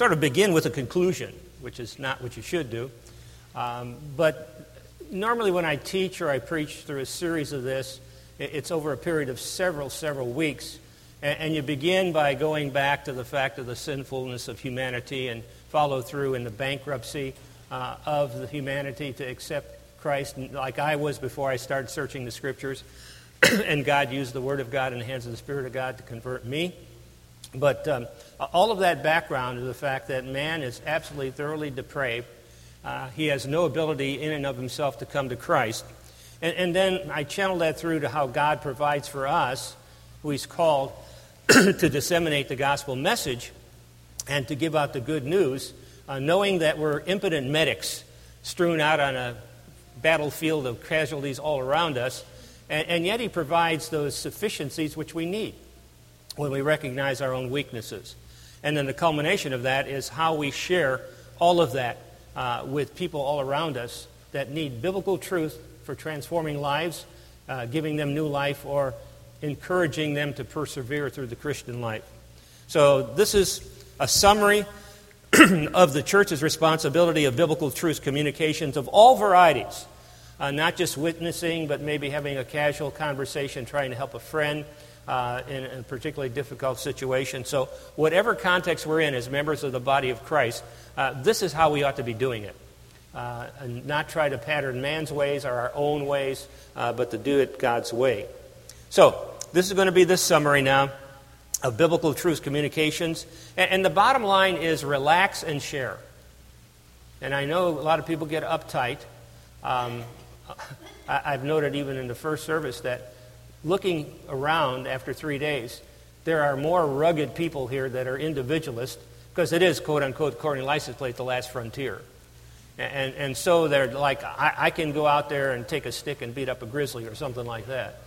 sort of begin with a conclusion, which is not what you should do. Um, but normally, when I teach or I preach through a series of this, it's over a period of several, several weeks. And you begin by going back to the fact of the sinfulness of humanity and follow through in the bankruptcy uh, of the humanity to accept Christ, like I was before I started searching the scriptures. and God used the Word of God in the hands of the Spirit of God to convert me. But um, all of that background is the fact that man is absolutely thoroughly depraved. Uh, he has no ability in and of himself to come to Christ. And, and then I channel that through to how God provides for us, who He's called to disseminate the gospel message and to give out the good news, uh, knowing that we're impotent medics strewn out on a battlefield of casualties all around us, and, and yet He provides those sufficiencies which we need when we recognize our own weaknesses. And then the culmination of that is how we share all of that uh, with people all around us that need biblical truth for transforming lives, uh, giving them new life, or encouraging them to persevere through the Christian life. So, this is a summary of the church's responsibility of biblical truth communications of all varieties. Uh, not just witnessing, but maybe having a casual conversation, trying to help a friend uh, in, a particularly difficult situation. So, whatever context we're in as members of the body of Christ, uh, this is how we ought to be doing it uh, and not try to pattern man's ways or our own ways, uh, but to do it God's way. So, this is going to be this summary now of biblical truth communications. And, and the bottom line is relax and share. And I know a lot of people get uptight. Um, I, I've noted even in the first service that looking around after three days, there are more rugged people here that are individualist because it is, quote unquote, according to license plate, the last frontier. And, and so they're like, I, I, can go out there and take a stick and beat up a grizzly or something like that.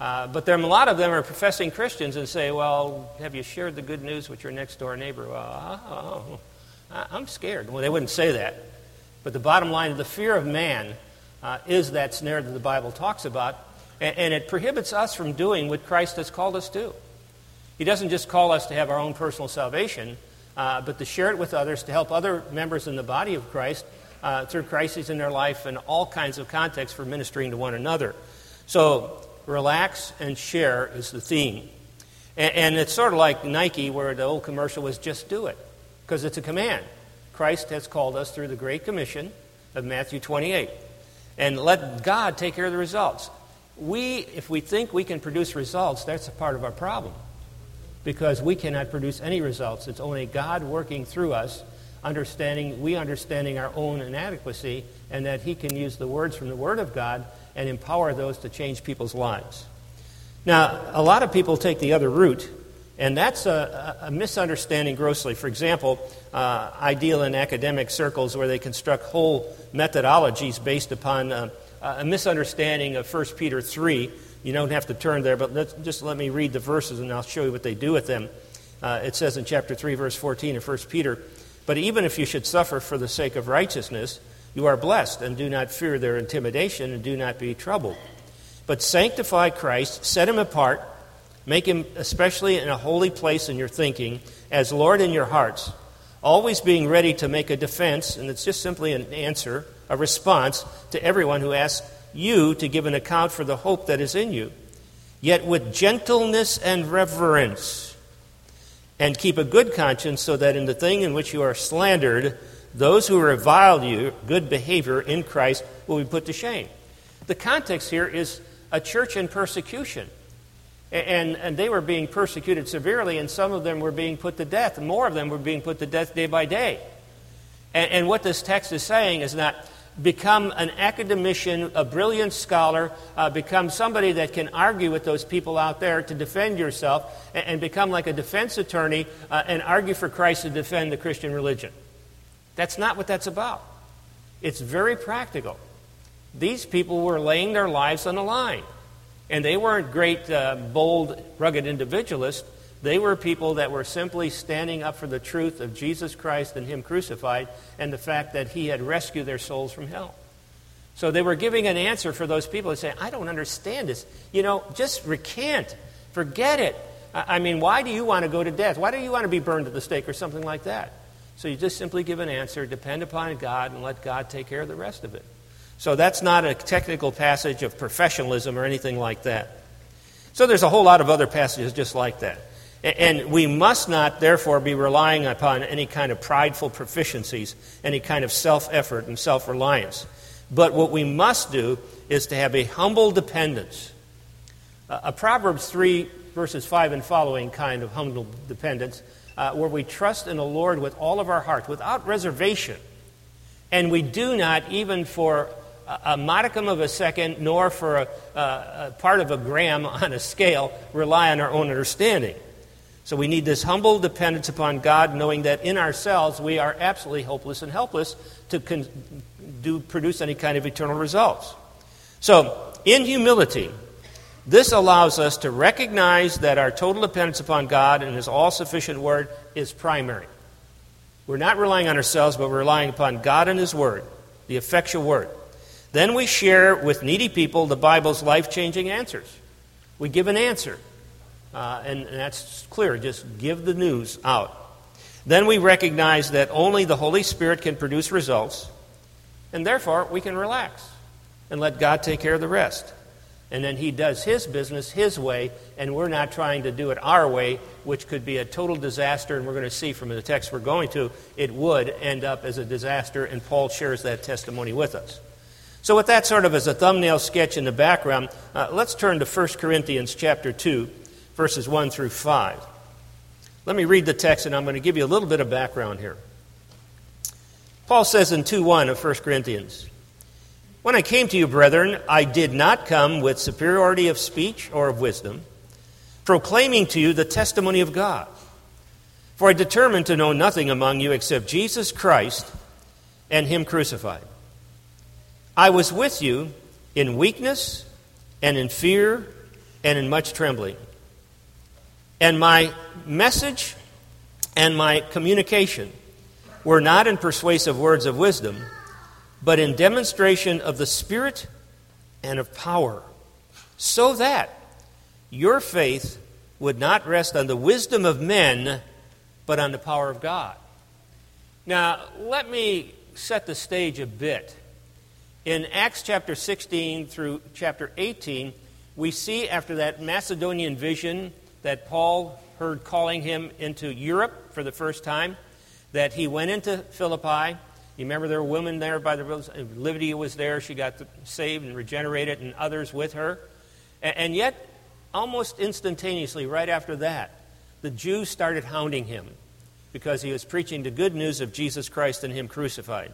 Uh, but there, a lot of them are professing Christians and say, Well, have you shared the good news with your next door neighbor? Well, oh, I'm scared. Well, they wouldn't say that. But the bottom line, of the fear of man uh, is that snare that the Bible talks about, and, it prohibits us from doing what Christ has called us to. He doesn't just call us to have our own personal salvation, uh, but to share it with others, to help other members in the body of Christ uh, through crises in their life and all kinds of contexts for ministering to one another. So, relax and share is the theme. And, and it's sort of like Nike, where the old commercial was just do it, because it's a command. Christ has called us through the Great Commission of Matthew 28. And let God take care of the results. We, if we think we can produce results, that's a part of our problem because we cannot produce any results. It's only God working through us, understanding, we understanding our own inadequacy, and that He can use the words from the Word of God and empower those to change people's lives. Now, a lot of people take the other route, and that's a, a misunderstanding grossly. For example, uh, I in academic circles where they construct whole methodologies based upon uh, a misunderstanding of 1 Peter 3 you don't have to turn there, but just let me read the verses and I'll show you what they do with them. Uh, it says in chapter 3, verse 14 of 1 Peter, But even if you should suffer for the sake of righteousness, you are blessed, and do not fear their intimidation, and do not be troubled. But sanctify Christ, set him apart, make him especially in a holy place in your thinking, as Lord in your hearts, always being ready to make a defense, and it's just simply an answer, a response to everyone who asks you to give an account for the hope that is in you, yet with gentleness and reverence. And keep a good conscience, so that in the thing in which you are slandered, those who revile you, good behavior in Christ, will be put to shame. The context here is a church in persecution. And, and they were being persecuted severely, and some of them were being put to death. More of them were being put to death day by day. And, and what this text is saying is not become an academician, a brilliant scholar, uh, become somebody that can argue with those people out there to defend yourself, and, and become like a defense attorney uh, and argue for Christ to defend the Christian religion. That's not what that's about. It's very practical. These people were laying their lives on the line. And they weren't great, uh, bold, rugged individualists. They were people that were simply standing up for the truth of Jesus Christ and Him crucified and the fact that He had rescued their souls from hell. So they were giving an answer for those people who say, I don't understand this. You know, just recant. Forget it. I mean, why do you want to go to death? Why do you want to be burned at the stake or something like that? So you just simply give an answer, depend upon God, and let God take care of the rest of it. So that's not a technical passage of professionalism or anything like that. So there's a whole lot of other passages just like that. And we must not, therefore, be relying upon any kind of prideful proficiencies, any kind of self effort and self reliance. But what we must do is to have a humble dependence. A Proverbs 3, verses 5 and following kind of humble dependence, uh, where we trust in the Lord with all of our heart, without reservation. And we do not, even for a modicum of a second, nor for a, a, a part of a gram on a scale, rely on our own understanding. So we need this humble dependence upon God, knowing that in ourselves we are absolutely hopeless and helpless to con- do, produce any kind of eternal results. So, in humility, this allows us to recognize that our total dependence upon God and His all sufficient Word is primary. We're not relying on ourselves, but we're relying upon God and His Word, the effectual Word. Then we share with needy people the Bible's life changing answers. We give an answer. Uh, and, and that's clear. Just give the news out. Then we recognize that only the Holy Spirit can produce results, and therefore we can relax and let God take care of the rest. And then He does His business His way, and we're not trying to do it our way, which could be a total disaster. And we're going to see from the text we're going to, it would end up as a disaster, and Paul shares that testimony with us. So, with that sort of as a thumbnail sketch in the background, uh, let's turn to 1 Corinthians chapter 2 verses 1 through 5. Let me read the text, and I'm going to give you a little bit of background here. Paul says in 2 1 of 1 Corinthians, When I came to you, brethren, I did not come with superiority of speech or of wisdom, proclaiming to you the testimony of God. For I determined to know nothing among you except Jesus Christ and Him crucified. I was with you in weakness and in fear and in much trembling. And my message and my communication were not in persuasive words of wisdom, but in demonstration of the Spirit and of power, so that your faith would not rest on the wisdom of men, but on the power of God. Now, let me set the stage a bit. In Acts chapter 16 through chapter 18, we see after that Macedonian vision that Paul heard calling him into Europe for the first time, that he went into Philippi. You remember there were women there by the Lydia was there. She got saved and regenerated, and others with her. And yet, almost instantaneously, right after that, the Jews started hounding him because he was preaching the good news of Jesus Christ and Him crucified.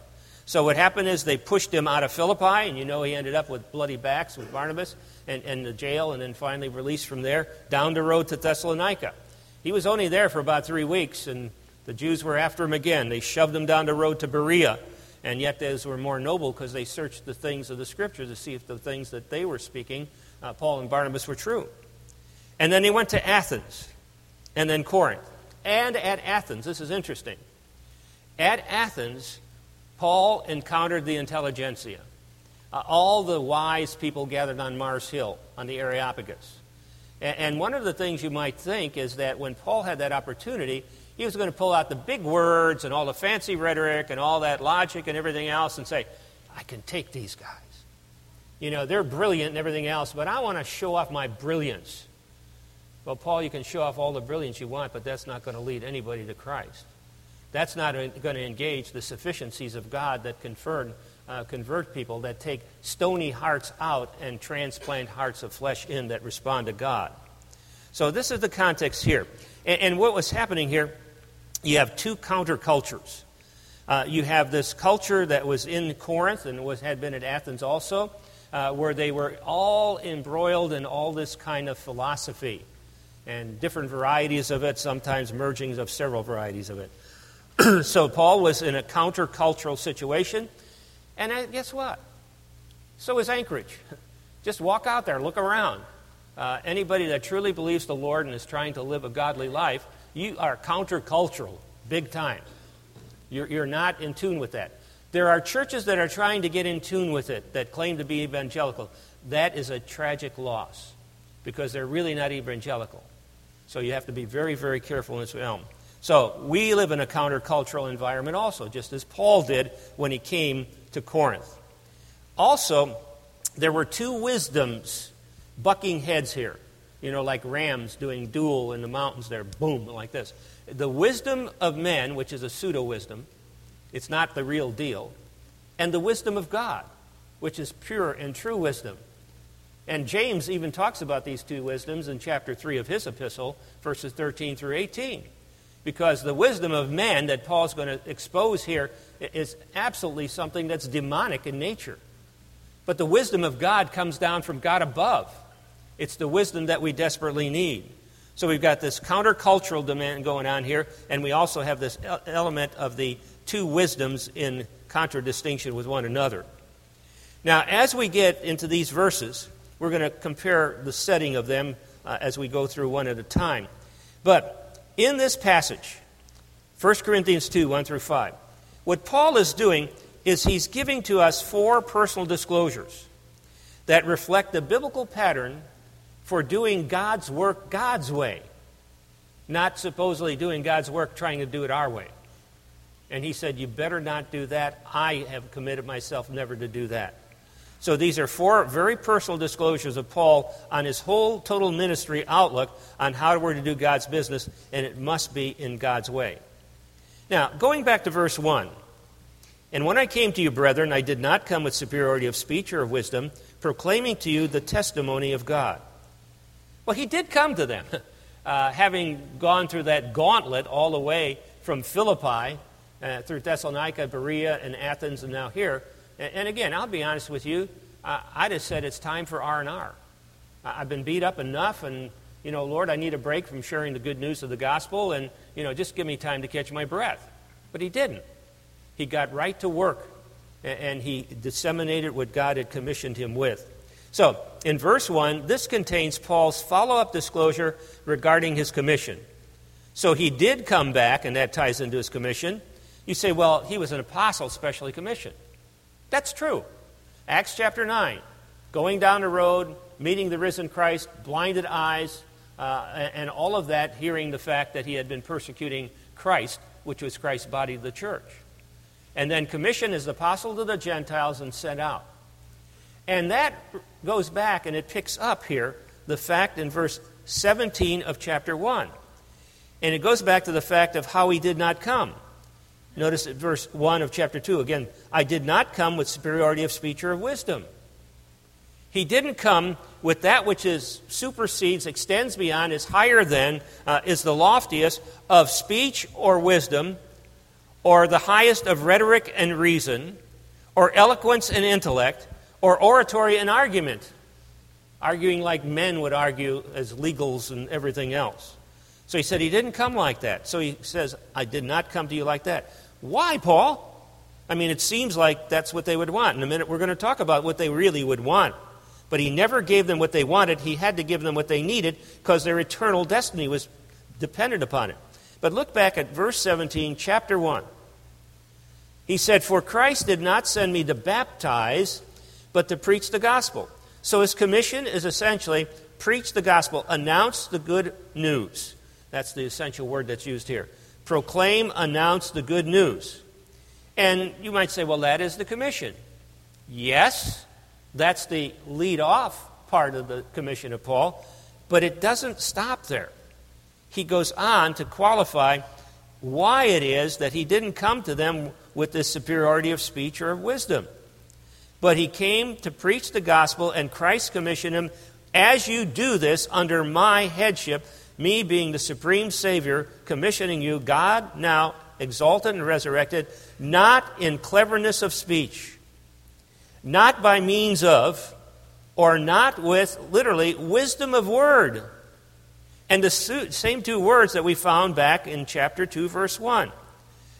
So what happened is they pushed him out of Philippi, and you know he ended up with bloody backs with Barnabas and, and the jail, and then finally released from there down the road to Thessalonica. He was only there for about three weeks, and the Jews were after him again. They shoved him down the road to Berea, and yet those were more noble because they searched the things of the Scripture to see if the things that they were speaking, uh, Paul and Barnabas, were true. And then he went to Athens, and then Corinth. And at Athens, this is interesting. At Athens, Paul encountered the intelligentsia, uh, all the wise people gathered on Mars Hill on the Areopagus. And, and one of the things you might think is that when Paul had that opportunity, he was going to pull out the big words and all the fancy rhetoric and all that logic and everything else and say, I can take these guys. You know, they're brilliant and everything else, but I want to show off my brilliance. Well, Paul, you can show off all the brilliance you want, but that's not going to lead anybody to Christ. That's not going to engage the sufficiencies of God that convert, uh, convert people, that take stony hearts out and transplant hearts of flesh in that respond to God. So, this is the context here. And, and what was happening here, you have two countercultures. Uh, you have this culture that was in Corinth and was, had been at Athens also, uh, where they were all embroiled in all this kind of philosophy and different varieties of it, sometimes mergings of several varieties of it. so Paul was in a countercultural situation. And uh, guess what? So is Anchorage. Just walk out there, look around. Uh, anybody that truly believes the Lord and is trying to live a godly life, you are countercultural, big time. You're, you're not in tune with that. There are churches that are trying to get in tune with it that claim to be evangelical. That is a tragic loss because they're really not evangelical. So you have to be very, very careful in this realm. So we live in a countercultural environment also, just as Paul did when he came to Corinth. Also, there were two wisdoms bucking heads here. You know, like rams doing duel in the mountains there, boom, like this. The wisdom of men, which is a pseudo wisdom, it's not the real deal, and the wisdom of God, which is pure and true wisdom. And James even talks about these two wisdoms in chapter 3 of his epistle, verses 13 through 18. Because the wisdom of man that Paul's going to expose here is absolutely something that's demonic in nature. But the wisdom of God comes down from God above. It's the wisdom that we desperately need. So we've got this countercultural demand going on here, and we also have this element of the two wisdoms in contradistinction with one another. Now, as we get into these verses, we're going to compare the setting of them uh, as we go through one at a time. But in this passage, 1 Corinthians 2 1 through 5, what Paul is doing is he's giving to us four personal disclosures that reflect the biblical pattern for doing God's work God's way, not supposedly doing God's work trying to do it our way. And he said, You better not do that. I have committed myself never to do that. So these are four very personal disclosures of Paul on his whole total ministry outlook on how we're to do God's business, and it must be in God's way. Now, going back to verse 1. And when I came to you, brethren, I did not come with superiority of speech or of wisdom, proclaiming to you the testimony of God. Well, he did come to them, uh, having gone through that gauntlet all the way from Philippi uh, through Thessalonica, Berea, and Athens, and now here. And, again, I'll be honest with you, I just said it's time for R and R. I've been beat up enough, and you know, Lord, I need a break from sharing the good news of the gospel, and you know, just give me time to catch my breath. But he didn't. He got right to work, and, he disseminated what God had commissioned him with. So, in verse 1, this contains Paul's follow up disclosure regarding his commission. So, he did come back, and that ties into his commission. You say, well, he was an apostle specially commissioned. That's true. Acts chapter 9, going down the road, meeting the risen Christ, blinded eyes, uh, and all of that, hearing the fact that he had been persecuting Christ, which was Christ's body, the church. And then commissioned as apostle to the Gentiles and sent out. And that goes back and it picks up here the fact in verse 17 of chapter 1. And it goes back to the fact of how he did not come. Notice at verse 1 of chapter 2 again, I did not come with superiority of speech or of wisdom. He didn't come with that which is supersedes, extends beyond, is higher than, uh, is the loftiest of speech or wisdom, or the highest of rhetoric and reason, or eloquence and intellect, or oratory and argument, arguing like men would argue as legals and everything else. So he said he didn't come like that. So he says, I did not come to you like that. Why, Paul? I mean, it seems like that's what they would want. In a minute, we're going to talk about what they really would want. But he never gave them what they wanted. He had to give them what they needed because their eternal destiny was dependent upon it. But look back at verse 17, chapter 1. He said, For Christ did not send me to baptize, but to preach the gospel. So his commission is essentially preach the gospel, announce the good news. That's the essential word that's used here. Proclaim, announce the good news. And you might say, well, that is the commission. Yes, that's the lead off part of the commission of Paul, but it doesn't stop there. He goes on to qualify why it is that he didn't come to them with this superiority of speech or of wisdom. But he came to preach the gospel, and Christ commissioned him, as you do this under my headship, me being the supreme Savior, commissioning you, God now exalted and resurrected, not in cleverness of speech, not by means of, or not with, literally, wisdom of word. And the same two words that we found back in chapter 2, verse 1.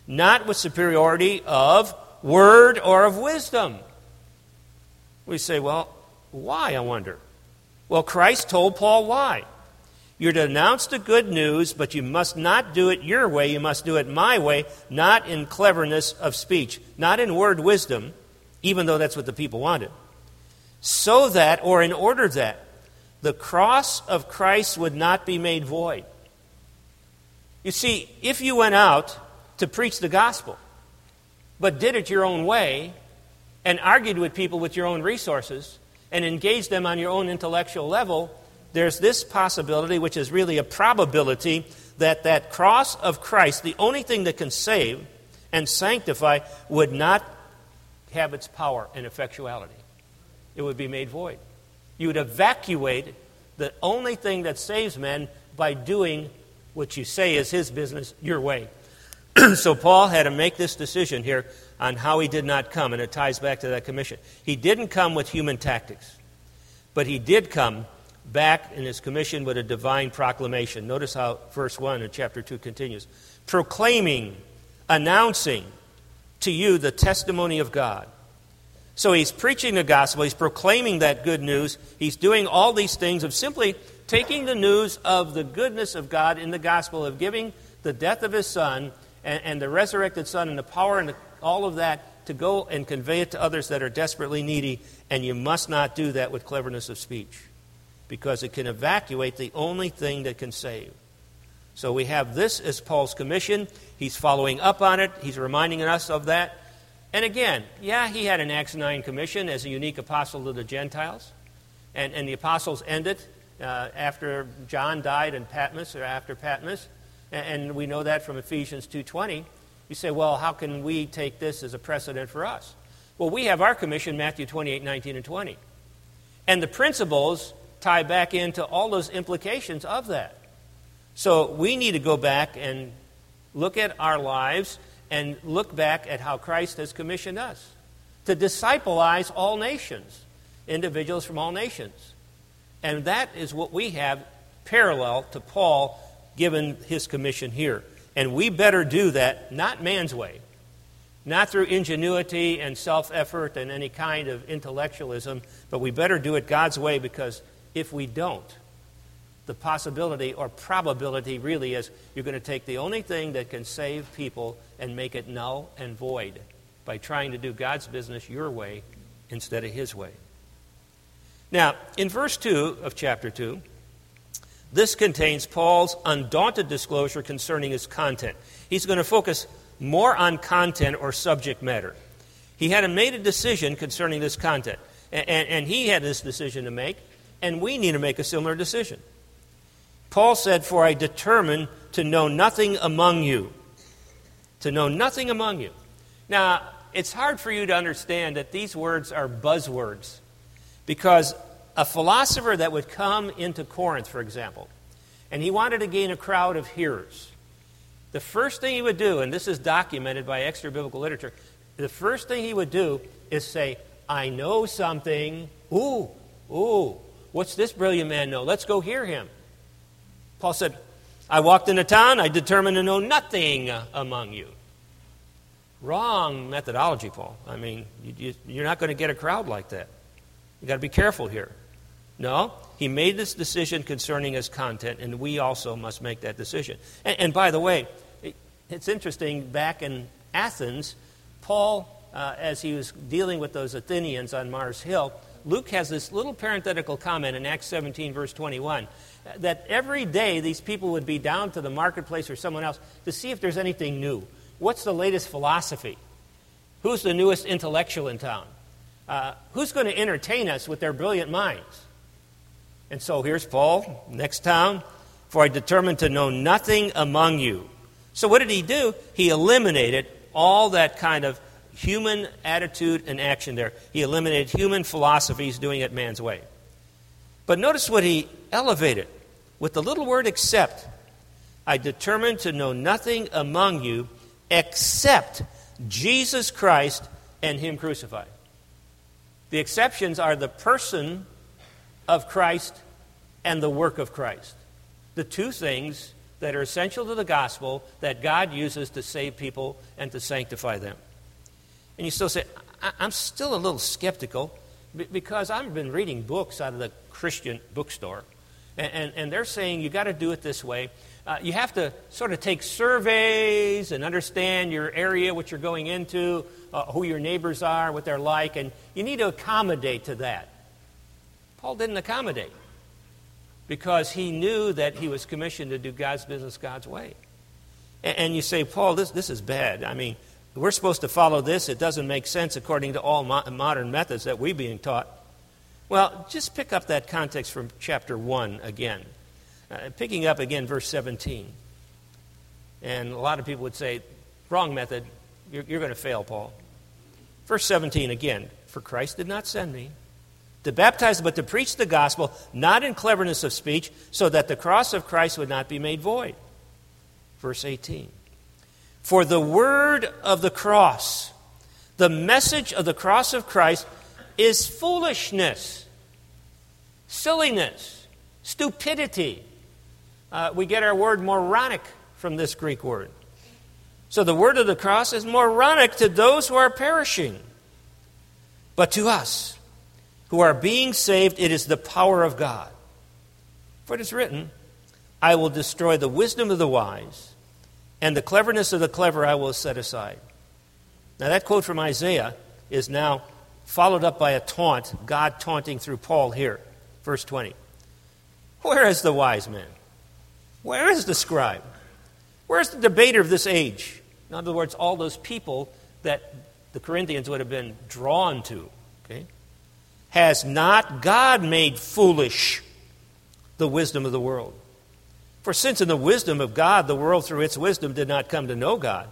Not with superiority of word or of wisdom. We say, well, why, I wonder? Well, Christ told Paul why. You're to announce the good news, but you must not do it your way. You must do it my way, not in cleverness of speech, not in word wisdom, even though that's what the people wanted. So that, or in order that, the cross of Christ would not be made void. You see, if you went out to preach the gospel, but did it your own way, and argued with people with your own resources, and engaged them on your own intellectual level, there's this possibility, which is really a probability, that that cross of Christ, the only thing that can save and sanctify, would not have its power and effectuality. It would be made void. You would evacuate the only thing that saves men by doing what you say is his business your way. so Paul had to make this decision here on how he did not come, and it ties back to that commission. He didn't come with human tactics, but he did come back in his commission with a divine proclamation. Notice how verse 1 in chapter 2 continues proclaiming, announcing to you the testimony of God. So he's preaching the gospel, he's proclaiming that good news, he's doing all these things of simply taking the news of the goodness of God in the gospel, of giving the death of his son and, and the resurrected son and the power and the, all of that to go and convey it to others that are desperately needy. And you must not do that with cleverness of speech because it can evacuate the only thing that can save. So we have this as Paul's commission. He's following up on it, he's reminding us of that. And again, yeah, he had an Acts 9 commission as a unique apostle to the Gentiles. And, and the apostles ended uh, after John died in Patmos or after Patmos. And, and we know that from Ephesians 2.20. You say, well, how can we take this as a precedent for us? Well, we have our commission, Matthew 28, 19, and 20. And the principles tie back into all those implications of that. So we need to go back and look at our lives and look back at how Christ has commissioned us to discipleize all nations, individuals from all nations. And that is what we have parallel to Paul given his commission here. And we better do that not man's way, not through ingenuity and self effort and any kind of intellectualism, but we better do it God's way because if we don't, the possibility or probability really is you're going to take the only thing that can save people and make it null and void by trying to do God's business your way instead of His way. Now, in verse 2 of chapter 2, this contains Paul's undaunted disclosure concerning his content. He's going to focus more on content or subject matter. He had made a decision concerning this content, and, and, and he had this decision to make, and we need to make a similar decision. Paul said, For I determined to know nothing among you. To know nothing among you. Now, it's hard for you to understand that these words are buzzwords because a philosopher that would come into Corinth, for example, and he wanted to gain a crowd of hearers, the first thing he would do, and this is documented by extra biblical literature, the first thing he would do is say, I know something. Ooh, ooh, what's this brilliant man know? Let's go hear him. Paul said, I walked into town, I determined to know nothing among you. Wrong methodology, Paul. I mean, you, are not going to get a crowd like that. You've got to be careful here. No, he made this decision concerning his content, and we also must make that decision. And, and by the way, it, it's interesting, back in Athens, Paul, uh, as he was dealing with those Athenians on Mars Hill, Luke has this little parenthetical comment in Acts 17, verse 21, that every day these people would be down to the marketplace or someone else to see if there's anything new. What's the latest philosophy? Who's the newest intellectual in town? Uh, who's going to entertain us with their brilliant minds? And so here's Paul, next town. For I determined to know nothing among you. So what did he do? He eliminated all that kind of human attitude and action there. He eliminated human philosophies doing it man's way. But notice what he elevated with the little word except. I determined to know nothing among you except Jesus Christ and Him crucified. The exceptions are the person of Christ and the work of Christ. The two things that are essential to the gospel that God uses to save people and to sanctify them. And you still say, I'm still a little skeptical because I've been reading books out of the Christian bookstore, and, and, and they're saying you got to do it this way. Uh, you have to sort of take surveys and understand your area, what you're going into, uh, who your neighbors are, what they're like, and you need to accommodate to that. Paul didn't accommodate because he knew that he was commissioned to do God's business God's way. And you say, Paul, this, this is bad. I mean, we're supposed to follow this. It doesn't make sense according to all mo- modern methods that we're being taught. Well, just pick up that context from chapter 1 again. Uh, picking up again verse 17. And a lot of people would say, wrong method. You're, you're going to fail, Paul. Verse 17 again. For Christ did not send me to baptize, but to preach the gospel, not in cleverness of speech, so that the cross of Christ would not be made void. Verse 18. For the word of the cross, the message of the cross of Christ, is foolishness, silliness, stupidity. Uh, we get our word moronic from this Greek word. So the word of the cross is moronic to those who are perishing. But to us who are being saved, it is the power of God. For it is written, I will destroy the wisdom of the wise, and the cleverness of the clever I will set aside. Now, that quote from Isaiah is now followed up by a taunt, God taunting through Paul here. Verse 20. Where is the wise man? Where is the scribe? Where's the debater of this age? In other words, all those people that the Corinthians would have been drawn to. Okay? Has not God made foolish the wisdom of the world? For since in the wisdom of God, the world through its wisdom did not come to know God,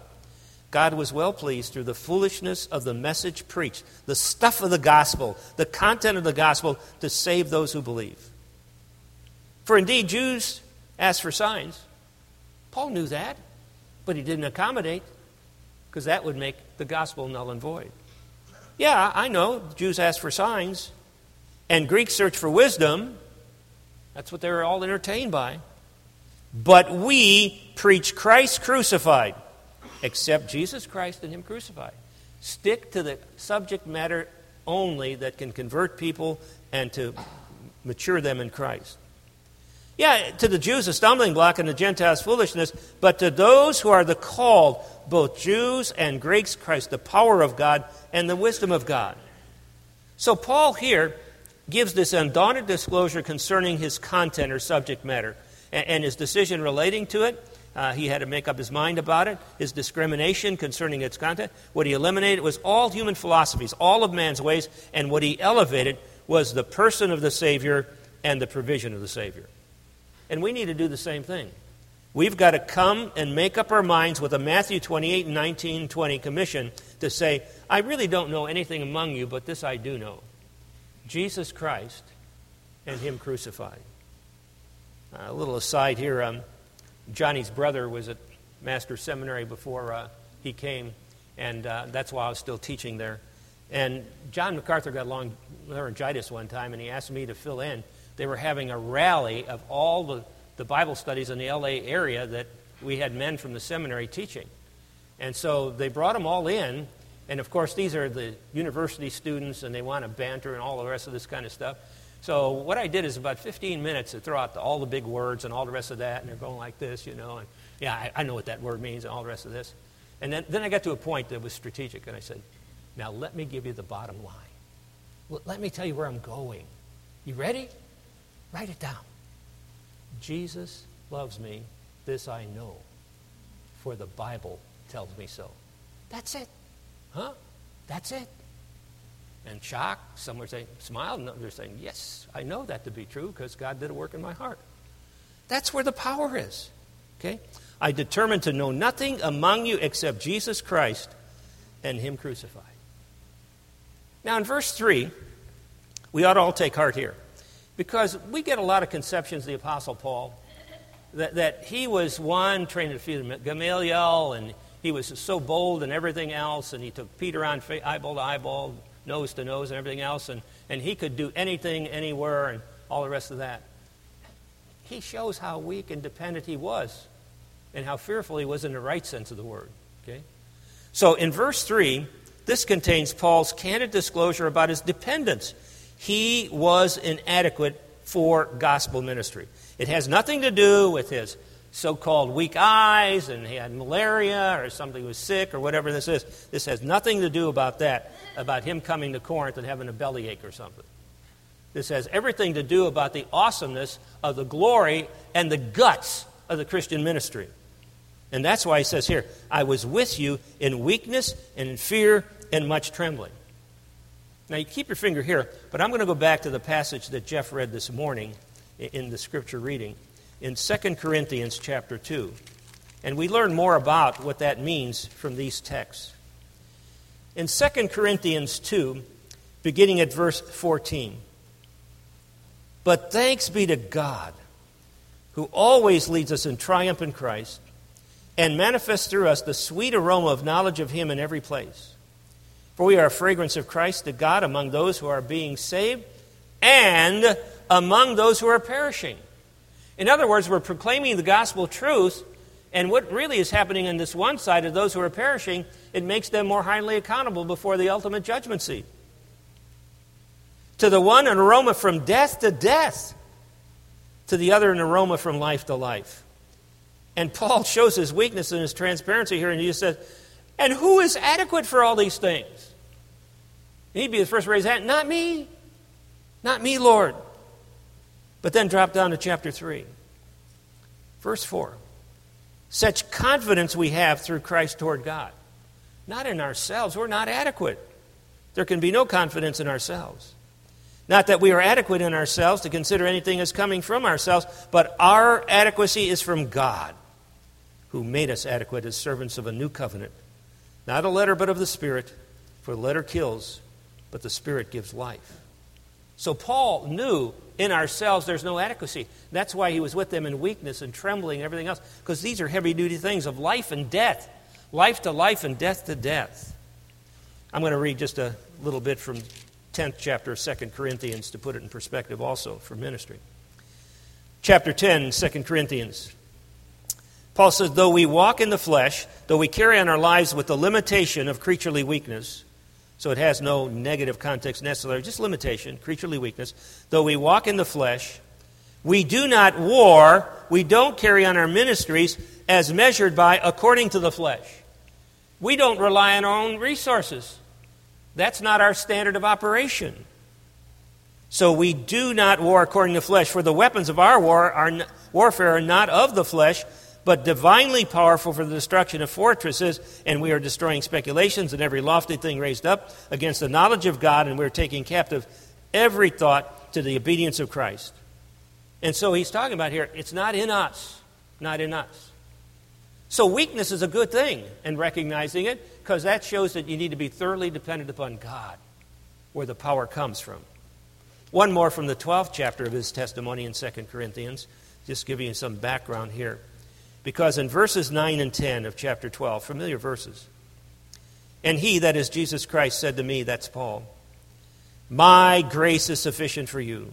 God was well pleased through the foolishness of the message preached, the stuff of the gospel, the content of the gospel, to save those who believe. For indeed, Jews ask for signs, Paul knew that, but he didn't accommodate because that would make the gospel null and void. Yeah, I know Jews ask for signs, and Greeks search for wisdom. That's what they were all entertained by. But we preach Christ crucified, except Jesus Christ and Him crucified. Stick to the subject matter only that can convert people and to mature them in Christ. Yeah, to the Jews, a stumbling block, and the Gentiles, foolishness. But to those who are the called, both Jews and Greeks, Christ, the power of God and the wisdom of God. So, Paul here gives this undaunted disclosure concerning his content or subject matter and, his decision relating to it. Uh, he had to make up his mind about it. His discrimination concerning its content. What he eliminated was all human philosophies, all of man's ways, and what he elevated was the person of the Savior and the provision of the Savior. And we need to do the same thing. We've got to come and make up our minds with a Matthew 28 and 19 20 commission to say, I really don't know anything among you, but this I do know Jesus Christ and Him crucified. Uh, a little aside here um, Johnny's brother was at Master's Seminary before uh, he came, and uh, that's why I was still teaching there. And John MacArthur got long laryngitis one time, and he asked me to fill in they were having a rally of all the, the Bible studies in the LA area that we had men from the seminary teaching. And so they brought them all in, and of course, these are the university students, and they want to banter and all the rest of this kind of stuff. So what I did is about 15 minutes to throw out all the big words and all the rest of that, and they're going like this, you know, and yeah, I, I know what that word means and all the rest of this. And then, then I got to a point that was strategic, and I said, now let me give you the bottom line. Let me tell you where I'm going. You ready? Write it down. Jesus loves me, this I know, for the Bible tells me so. That's it. Huh? That's it. And shock, some are saying, smile, and they're saying, yes, I know that to be true because God did a work in my heart. That's where the power is. Okay? I determined to know nothing among you except Jesus Christ and Him crucified. Now, in verse 3, we ought to all take heart here. Because we get a lot of conceptions of the Apostle Paul that, that he was one trained to feed Gamaliel, and he was so bold and everything else, and he took Peter on eyeball to eyeball, nose to nose, and everything else, and, and he could do anything, anywhere, and all the rest of that. He shows how weak and dependent he was, and how fearful he was in the right sense of the word. Okay? So in verse 3, this contains Paul's candid disclosure about his dependence he was inadequate for gospel ministry. It has nothing to do with his so called weak eyes and he had malaria or something was sick or whatever this is. This has nothing to do about that, about him coming to Corinth and having a bellyache or something. This has everything to do about the awesomeness of the glory and the guts of the Christian ministry. And that's why he says here, I was with you in weakness and in fear and much trembling. Now, you keep your finger here, but I'm going to go back to the passage that Jeff read this morning in the scripture reading in 2 Corinthians chapter 2. And we learn more about what that means from these texts. In 2 Corinthians 2, beginning at verse 14, But thanks be to God, who always leads us in triumph in Christ, and manifests through us the sweet aroma of knowledge of Him in every place. For we are a fragrance of Christ to God among those who are being saved and among those who are perishing. In other words, we're proclaiming the gospel truth, and what really is happening on this one side of those who are perishing, it makes them more highly accountable before the ultimate judgment seat. To the one, an aroma from death to death, to the other, an aroma from life to life. And Paul shows his weakness and his transparency here, and he says, And who is adequate for all these things? he'd be the first to raise his hand, Not me. Not me, Lord. But then drop down to chapter 3, verse 4. Such confidence we have through Christ toward God. Not in ourselves. We're not adequate. There can be no confidence in ourselves. Not that we are adequate in ourselves to consider anything as coming from ourselves, but our adequacy is from God, who made us adequate as servants of a new covenant. Not a letter, but of the Spirit, for the letter kills, but the Spirit gives life. So Paul knew in ourselves there's no adequacy. That's why he was with them in weakness and trembling and everything else, because these are heavy duty things of life and death life to life and death to death. I'm going to read just a little bit from 10th chapter of 2 Corinthians to put it in perspective also for ministry. Chapter 10, 2 Corinthians. Paul says, Though we walk in the flesh, though we carry on our lives with the limitation of creaturely weakness, so it has no negative context necessarily, just limitation, creaturely weakness. Though we walk in the flesh, we do not war, we don't carry on our ministries as measured by according to the flesh. We don't rely on our own resources. That's not our standard of operation. So we do not war according to flesh, for the weapons of our war are, warfare are not of the flesh, but divinely powerful for the destruction of fortresses, and we are destroying speculations and every lofty thing raised up against the knowledge of God, and we're taking captive every thought to the obedience of Christ. And so he's talking about here, it's not in us, not in us. So weakness is a good thing, and recognizing it, because that shows that you need to be thoroughly dependent upon God, where the power comes from. One more from the 12th chapter of his testimony in 2 Corinthians, just giving you some background here. Because in verses 9 and 10 of chapter 12, familiar verses, and he, that is Jesus Christ, said to me, that's Paul, My grace is sufficient for you.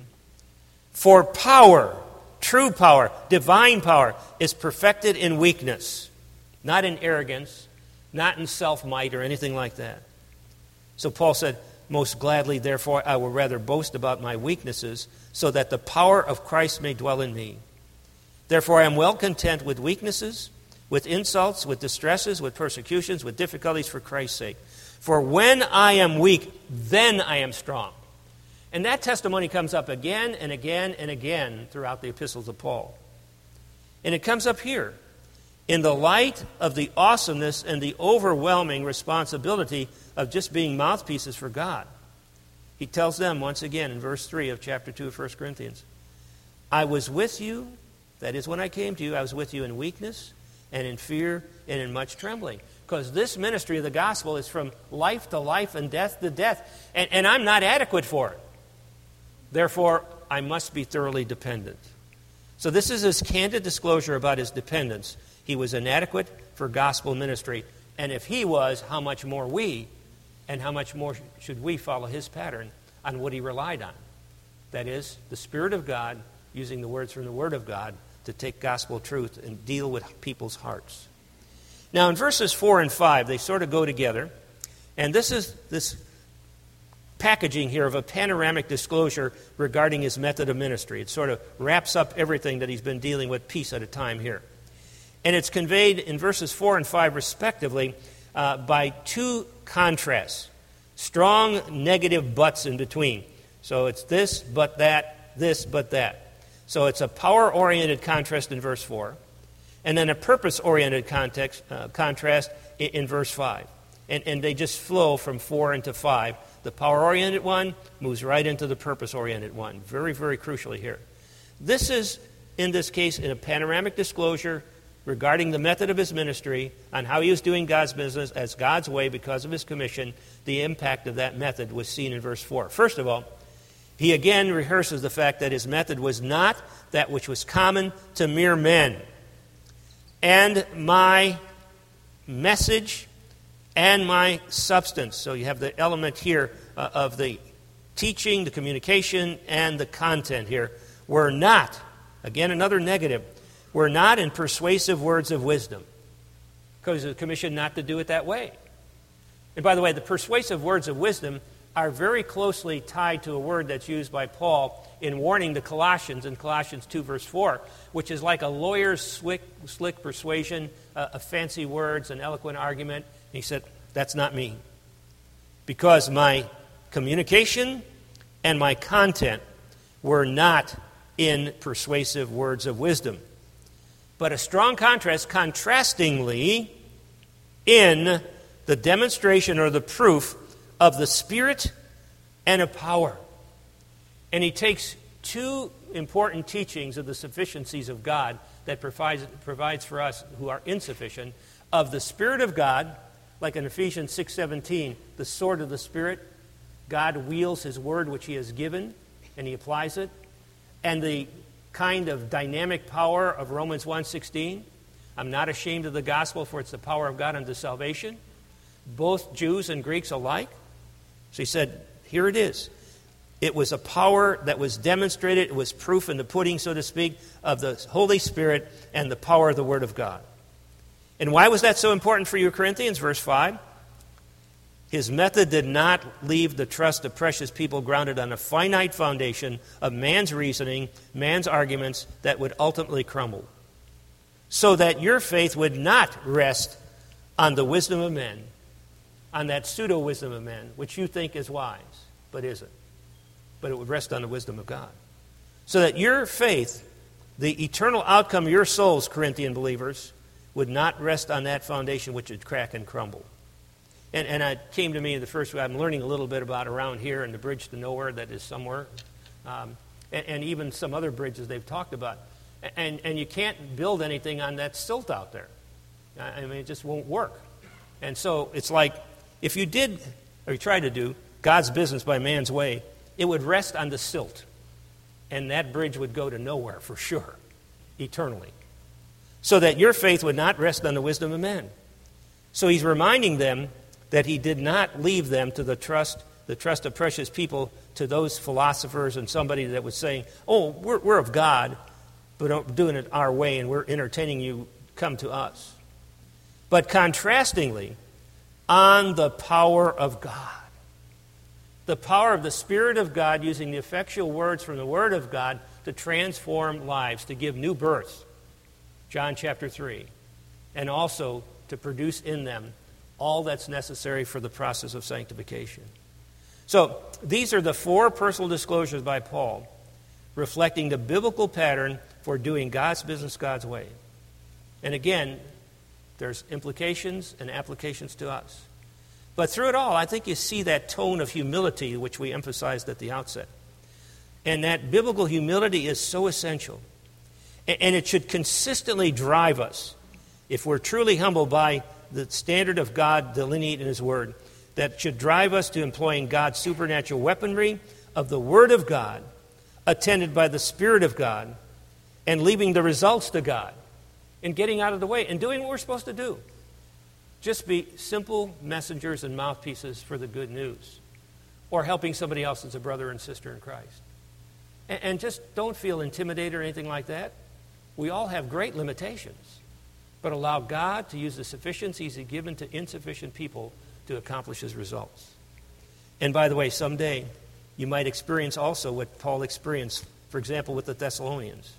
For power, true power, divine power, is perfected in weakness, not in arrogance, not in self might or anything like that. So Paul said, Most gladly, therefore, I will rather boast about my weaknesses, so that the power of Christ may dwell in me. Therefore, I am well content with weaknesses, with insults, with distresses, with persecutions, with difficulties for Christ's sake. For when I am weak, then I am strong. And that testimony comes up again and again and again throughout the epistles of Paul. And it comes up here. In the light of the awesomeness and the overwhelming responsibility of just being mouthpieces for God, he tells them once again in verse 3 of chapter 2 of 1 Corinthians I was with you that is, when I came to you, I was with you in weakness and in fear and in much trembling. Because this ministry of the gospel is from life to life and death to death. And, and I'm not adequate for it. Therefore, I must be thoroughly dependent. So, this is his candid disclosure about his dependence. He was inadequate for gospel ministry. And if he was, how much more we, and how much more should we follow his pattern on what he relied on? That is, the Spirit of God using the words from the Word of God to take gospel truth and deal with people's hearts. Now, in verses 4 and 5, they sort of go together. And this is this packaging here of a panoramic disclosure regarding his method of ministry. It sort of wraps up everything that he's been dealing with piece at a time here. And it's conveyed in verses 4 and 5, respectively, uh, by two contrasts strong negative buts in between. So it's this, but that, this, but that. So it's a power oriented contrast in verse 4. and then a purpose oriented uh, contrast in, in, verse 5. And, and they just flow from 4 into 5. The power oriented one moves right into the purpose oriented one. Very, very crucially here. This is, in this case, in a panoramic disclosure regarding the method of his ministry, on how he was doing God's business as God's way because of his commission, the impact of that method was seen in verse 4. First of all, he again rehearses the fact that his method was not that which was common to mere men. And my message and my substance. So you have the element here uh, of the teaching, the communication, and the content here were not, again, another negative, were not in persuasive words of wisdom. Because the commission not to do it that way. And by the way, the persuasive words of wisdom are very closely tied to a word that's used by Paul in warning the Colossians in Colossians 2, verse 4, which is like a lawyer's slick, slick persuasion, uh, of fancy words, an eloquent argument. And he said, That's not me. Because my communication and my content were not in persuasive words of wisdom but a strong contrast, contrastingly, in the demonstration or the proof of the Spirit and of power. And he takes two important teachings of the sufficiencies of God that provides, provides for us who are insufficient of the Spirit of God, like in Ephesians 6:17, the sword of the Spirit. God wields his word which he has given and he applies it. And the kind of dynamic power of Romans 1:16. I'm not ashamed of the gospel for it's the power of God unto salvation, both Jews and Greeks alike. So he said, here it is. It was a power that was demonstrated, it was proof in the pudding, so to speak, of the Holy Spirit and the power of the Word of God. And why was that so important for you, Corinthians? Verse 5. His method did not leave the trust of precious people grounded on a finite foundation of man's reasoning, man's arguments that would ultimately crumble. So that your faith would not rest on the wisdom of men, on that pseudo wisdom of men, which you think is wise, but isn't. But it would rest on the wisdom of God. So that your faith, the eternal outcome of your souls, Corinthian believers, would not rest on that foundation which would crack and crumble. And, and it came to me the first I'm learning a little bit about around here and the bridge to nowhere that is somewhere, um, and, and, even some other bridges they've talked about. And, and you can't build anything on that silt out there. I mean, it just won't work. And so it's like if you did, or you tried to do, God's business by man's way, it would rest on the silt. And that bridge would go to nowhere for sure, eternally. So that your faith would not rest on the wisdom of men. So he's reminding them that he did not leave them to the trust, the trust of precious people, to those philosophers and somebody that was saying, oh, we're, we're of God, but we're doing it our way and we're entertaining you, come to us. But contrastingly, on the power of God. The power of the Spirit of God using the effectual words from the Word of God to transform lives, to give new birth. John chapter 3. And also to produce in them all that's necessary for the process of sanctification. So, these are the four personal disclosures by Paul reflecting the biblical pattern for doing God's business God's way. And again, there's implications and applications to us. But through it all, I think you see that tone of humility which we emphasized at the outset. And that biblical humility is so essential. And it should consistently drive us, if we're truly humble by the standard of God delineated in His Word that should drive us to employing God's supernatural weaponry of the Word of God, attended by the Spirit of God, and leaving the results to God and getting out of the way and doing what we're supposed to do. Just be simple messengers and mouthpieces for the good news or helping somebody else as a brother and sister in Christ. And, and just don't feel intimidated or anything like that. We all have great limitations but allow God to use the sufficiencies He's given to insufficient people to accomplish His results. And by the way, someday you might experience also what Paul experienced, for example, with the Thessalonians.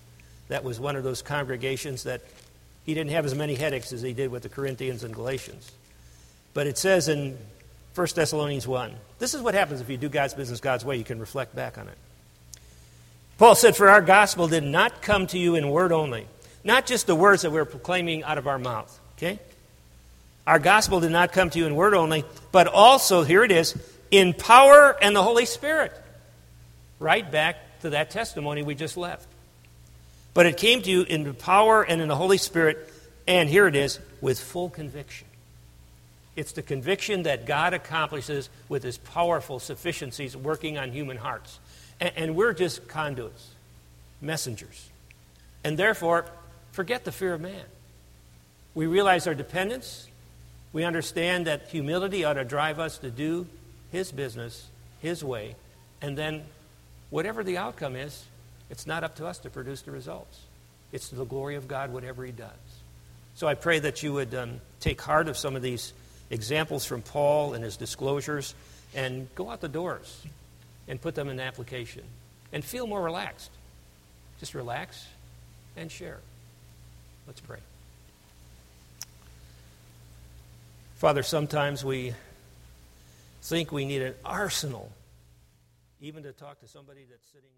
That was one of those congregations that he didn't have as many headaches as he did with the Corinthians and Galatians. But it says in 1 Thessalonians 1 this is what happens if you do God's business God's way. You can reflect back on it. Paul said, For our gospel did not come to you in word only not just the words that we're proclaiming out of our mouth, okay? Our gospel did not come to you in word only, but also, here it is, in power and the Holy Spirit. Right back to that testimony we just left. But it came to you in the power and in the Holy Spirit, and here it is, with full conviction. It's the conviction that God accomplishes with his powerful sufficiencies working on human hearts. And, and we're just conduits, messengers. And therefore, forget the fear of man. We realize our dependence. We understand that humility ought to drive us to do his business, his way. And then, whatever the outcome is, it's not up to us to produce the results. It's to the glory of God, whatever he does. So I pray that you would um, take heart of some of these examples from Paul and his disclosures and go out the doors and put them in application and feel more relaxed. Just relax and share. Let's pray. Father, sometimes we think we need an arsenal even to talk to somebody that's sitting.